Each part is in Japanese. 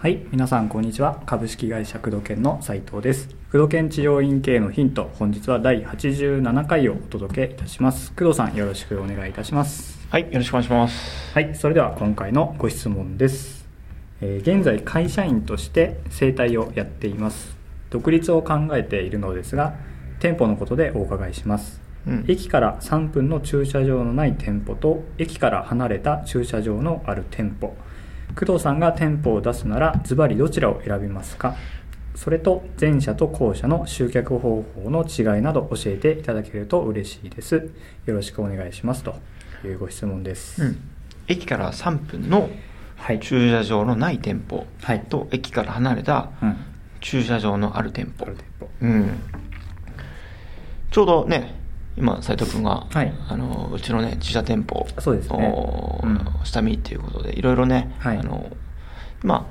はい、皆さんこんにちは。株式会社工藤研の斉藤です。工藤研治療院経営のヒント、本日は第87回をお届けいたします。工藤さん、よろしくお願いいたします。はい、よろしくお願いします。はい、それでは今回のご質問です。えー現在会社員として整体をやっています。独立を考えているのですが、店舗のことでお伺いします。うん。駅から3分の駐車場のない店舗と駅から離れた駐車場のある店舗。工藤さんが店舗を出すならズバリどちらを選びますか？それと前者と後者の集客方法の違いなど教えていただけると嬉しいです。よろしくお願いします。というご質問です、うん、駅から3分のはい、駐車場のない店舗。はい。と駅から離れたうん、駐車場のある店舗。ある。店舗。うん。ちょうどね、今、斉藤君が、はいあのうちのね、自社店舗そうですねをうん下見っていうことで、いろいろね、はいあの今、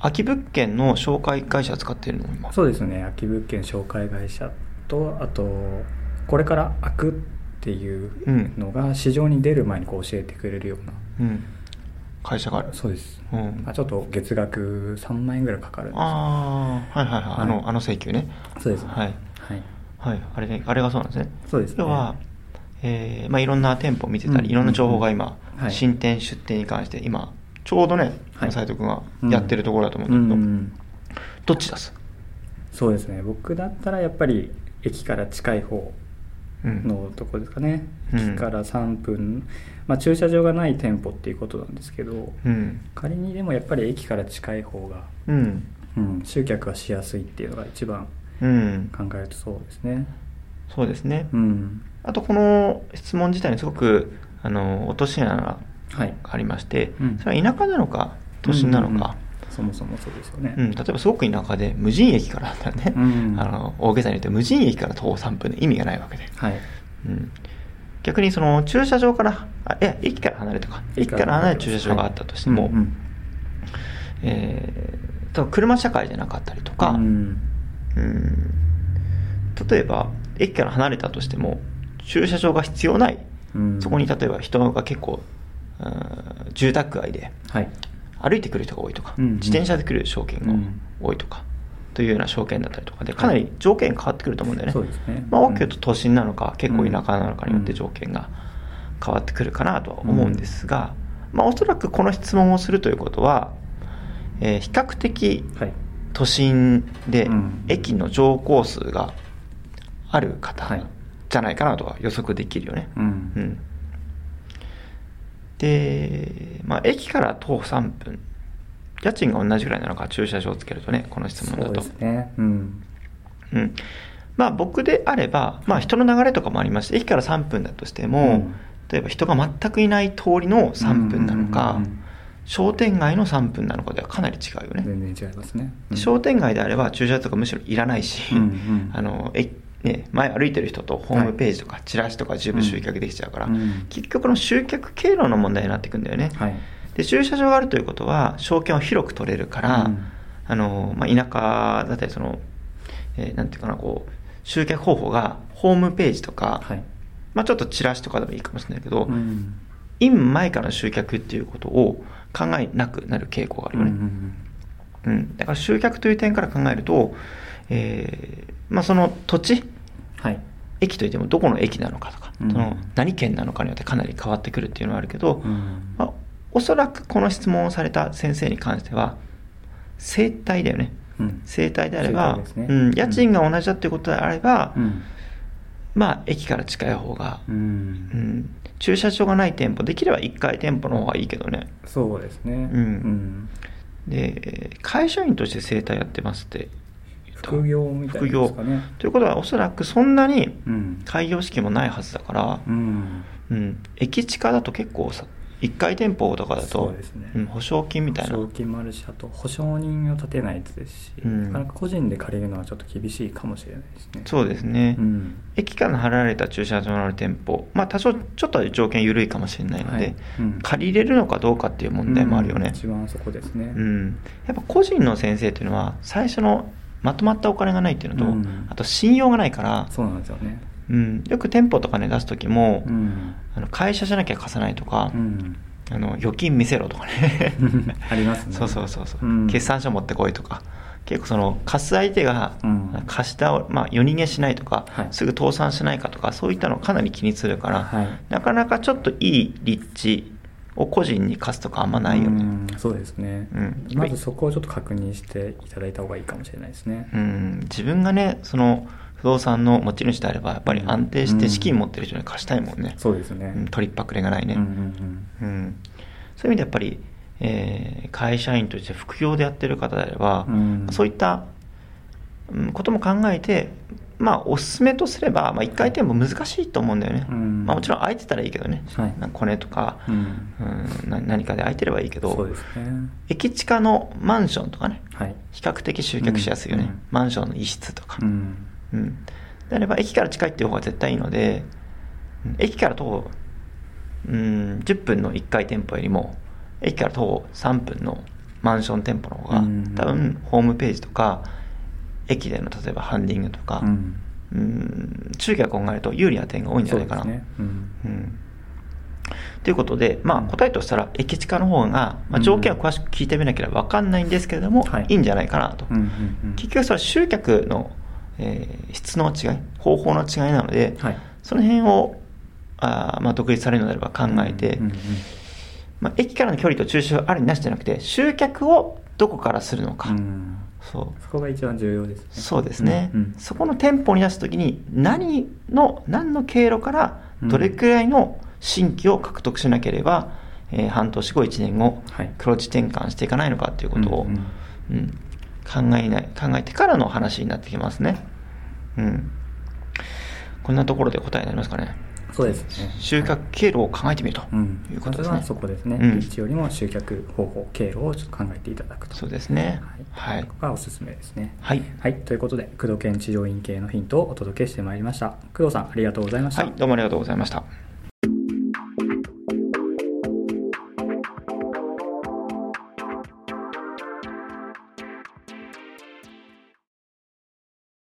空き物件の紹介会社使ってるの今。そうですね空き物件紹介会社とあとこれから開くっていうのが市場に出る前にこう教えてくれるようなうん。会社がある。そうです、うんまあ、ちょっと月額3万円ぐらいかかるんですああ、はいはいはい。あはいの、あの請求ね。そうですねはい。はいはい。あれね、あれがそうなんですね。そうですね。要は、えーまあ、いろんな店舗を見てたり、うん。いろんな情報が今、はい。新店出店に関して今ちょうどねはい。斉、藤君がやってるところだと思うんだけど、うん。どっち出す、そうですね。僕だったらやっぱり駅から近い方うん。のとこですかね、うん。駅から3分、まあ、駐車場がない店舗っていうことなんですけどうん。仮にでもやっぱり駅から近い方が、うん。うん、集客がしやすいっていうのが一番うん考えるとそうですね。そうですね、うん。あとこの質問自体にすごくあの落とし穴がはい。ありまして、うん。それは田舎なのか都心なのか、そもそもそうですよね、うん。例えばすごく田舎で無人駅からだったらね、うん。あの大げさに言って無人駅から徒歩3分で意味がないわけで、はい。うん、逆にその駐車場からあいや駅から離れたか。駅から離れた駐車場があったとしても、はい。うんえー多分車社会じゃなかったりとか、うんうん。例えば駅から離れたとしても駐車場が必要ない、うん。そこに例えば人が結構、うん住宅街ではい。歩いてくる人が多いとか、うんうん。自転車で来る証券が多いとか、というような証券だったりとかでかなり条件変わってくると思うんだよね、そうですね。まあ、大きく言うと都心なのか、結構田舎なのかによってうん。条件が変わってくるかなとは思うんですが、まあ、おそらくこの質問をするということは、えー比較的はい都心でうん。駅の乗降数がある方はい。じゃないかなとは予測できるよね。うん。うん。で、まあ、駅から徒歩3分、家賃が同じぐらいなのか、駐車場をつけるとね、この質問だと。そうですね。うん。うん。まあ、僕であれば、まあ、人の流れとかもありまして、駅から3分だとしても、うん。例えば人が全くいない通りの3分なのか、うんうんうんうん商店街の3分なのかではかなり違うよね。全然違いますね、うん。商店街であれば駐車場とかむしろいらないし、うんうんあのえね、前歩いてる人とホームページとかチラシとか十分集客できちゃうから、うん。結局の集客経路の問題になっていくんだよね、はい。で駐車場があるということは証券を広く取れるから、うん。あのまあ、田舎だったりその、えーなんていうかなこう集客方法がホームページとか、はい。まあ、ちょっとチラシとかでもいいかもしれないけど、うんイン前からの集客っていうことを考えなくなる傾向があるよね、うんうん、だから集客という点から考えると、えーまあ、その土地はい。駅といってもどこの駅なのかとか、うん。その何県なのかによってかなり変わってくるっていうのはあるけど、うん。まあ、おそらくこの質問をされた先生に関しては生態だよね。うん。生態であれば、ね。うん、家賃が同じだっていうことであれば、うん。まあ駅から近い方が、ううんん、駐車場がない店舗できれば1階店舗の方がいいけどね。そうですね。うん。で会社員として生態やってますって。副業みたいなね。ということはおそらくそんなにうん。開業式もないはずだから。う、ん。うん、駅地下だと結構さ1階店舗とかだとそうん、保証金みたいな。賞金もあるしあと保証人を立てないとですし、うん。なかなか個人で借りるのはちょっと厳しいかもしれないですね。そうですね、うん。駅から離れた駐車場のある店舗まあ多少ちょっとは条件緩いかもしれないので、はい。うん。借りれるのかどうかっていう問題もあるよね。うん、一番そこですね。うん、やっぱ個人の先生っていうのは最初のまとまったお金がないっていうのと、うん。あと信用がないから、そうなんですよねうん、よく店舗とかね出す時も、うん。ああの会社じゃなきゃ貸さないとか、うん。あの預金見せろとかね。ありますね。そうそうそうそう、うん。決算書持ってこいとか。結構その貸す相手がうん。貸したを、まあ、夜逃げしないとか、はい。すぐ倒産しないかとかそういったのをかなり気にするから、はい。なかなかちょっといい立地を個人に貸すとかあんまないよね、うん。そうですね、うん。まずそこをちょっと確認していただいた方がいいかもしれないですね、うん、自分がねその不動産の持ち主であればやっぱり安定して資金持ってる人に貸したいもんね、そうですね、うん取りっぱくれがないね、うんうんうん。そういう意味でやっぱり、えー会社員として副業でやってる方であれば、うん。そういった、うんことも考えて、まあ、おすすめとすれば、まあ、1回転も難しいと思うんだよね、うん。まあ、もちろん空いてたらいいけどね、はい。なんかコネとか、うん。うんな何かで空いてればいいけどそうですね。駅地下のマンションとかね。はい。比較的集客しやすいよね、うん。マンションの一室とか、うんうん。であれば駅から近いっていう方が絶対いいのでうん。駅から徒歩、うん、10分の1回店舗よりも駅から徒歩3分のマンション店舗の方が、うん。多分ホームページとか駅での例えばハンディングとか、うん。うん、中期が考えると有利な点が多いんじゃないかな。そうん。うん。ということで、まあ、答えとしたら、駅地下の方が、まあ、条件を詳しく聞いてみなければ分かんないんですけれども、はい。い、いんじゃないかなと。うんうんうん。結局そ集客の、えー質の違い、方法の違いなので、はい。その辺をあー、まあ、独立されるのであれば考えて、うんうんうん。まあ、駅からの距離と駐車場ありなしじゃなくて、集客をどこからするのか、うん。そう。そこが一番重要ですね。そうですね、うんうん。そこの店舗に出すときに何の何の経路からどれくらいの新規を獲得しなければ、えー半年後1年後、はい。黒字転換していかないのかということを、うんうん。うん。考えない考えてからの話になってきますね、うん、こんなところで答えになりますかね。そうですね。収穫経路を考えてみるとうん。いうことですね、まずはそこですね、うん。立地よりも集客方法経路をちょっと考えていただくと。そうですね。はい、はい。ここがおすすめですね。はい、はい。ということで工藤県治療院系のヒントをお届けしてまいりました。工藤さんありがとうございました、はい、どうもありがとうございました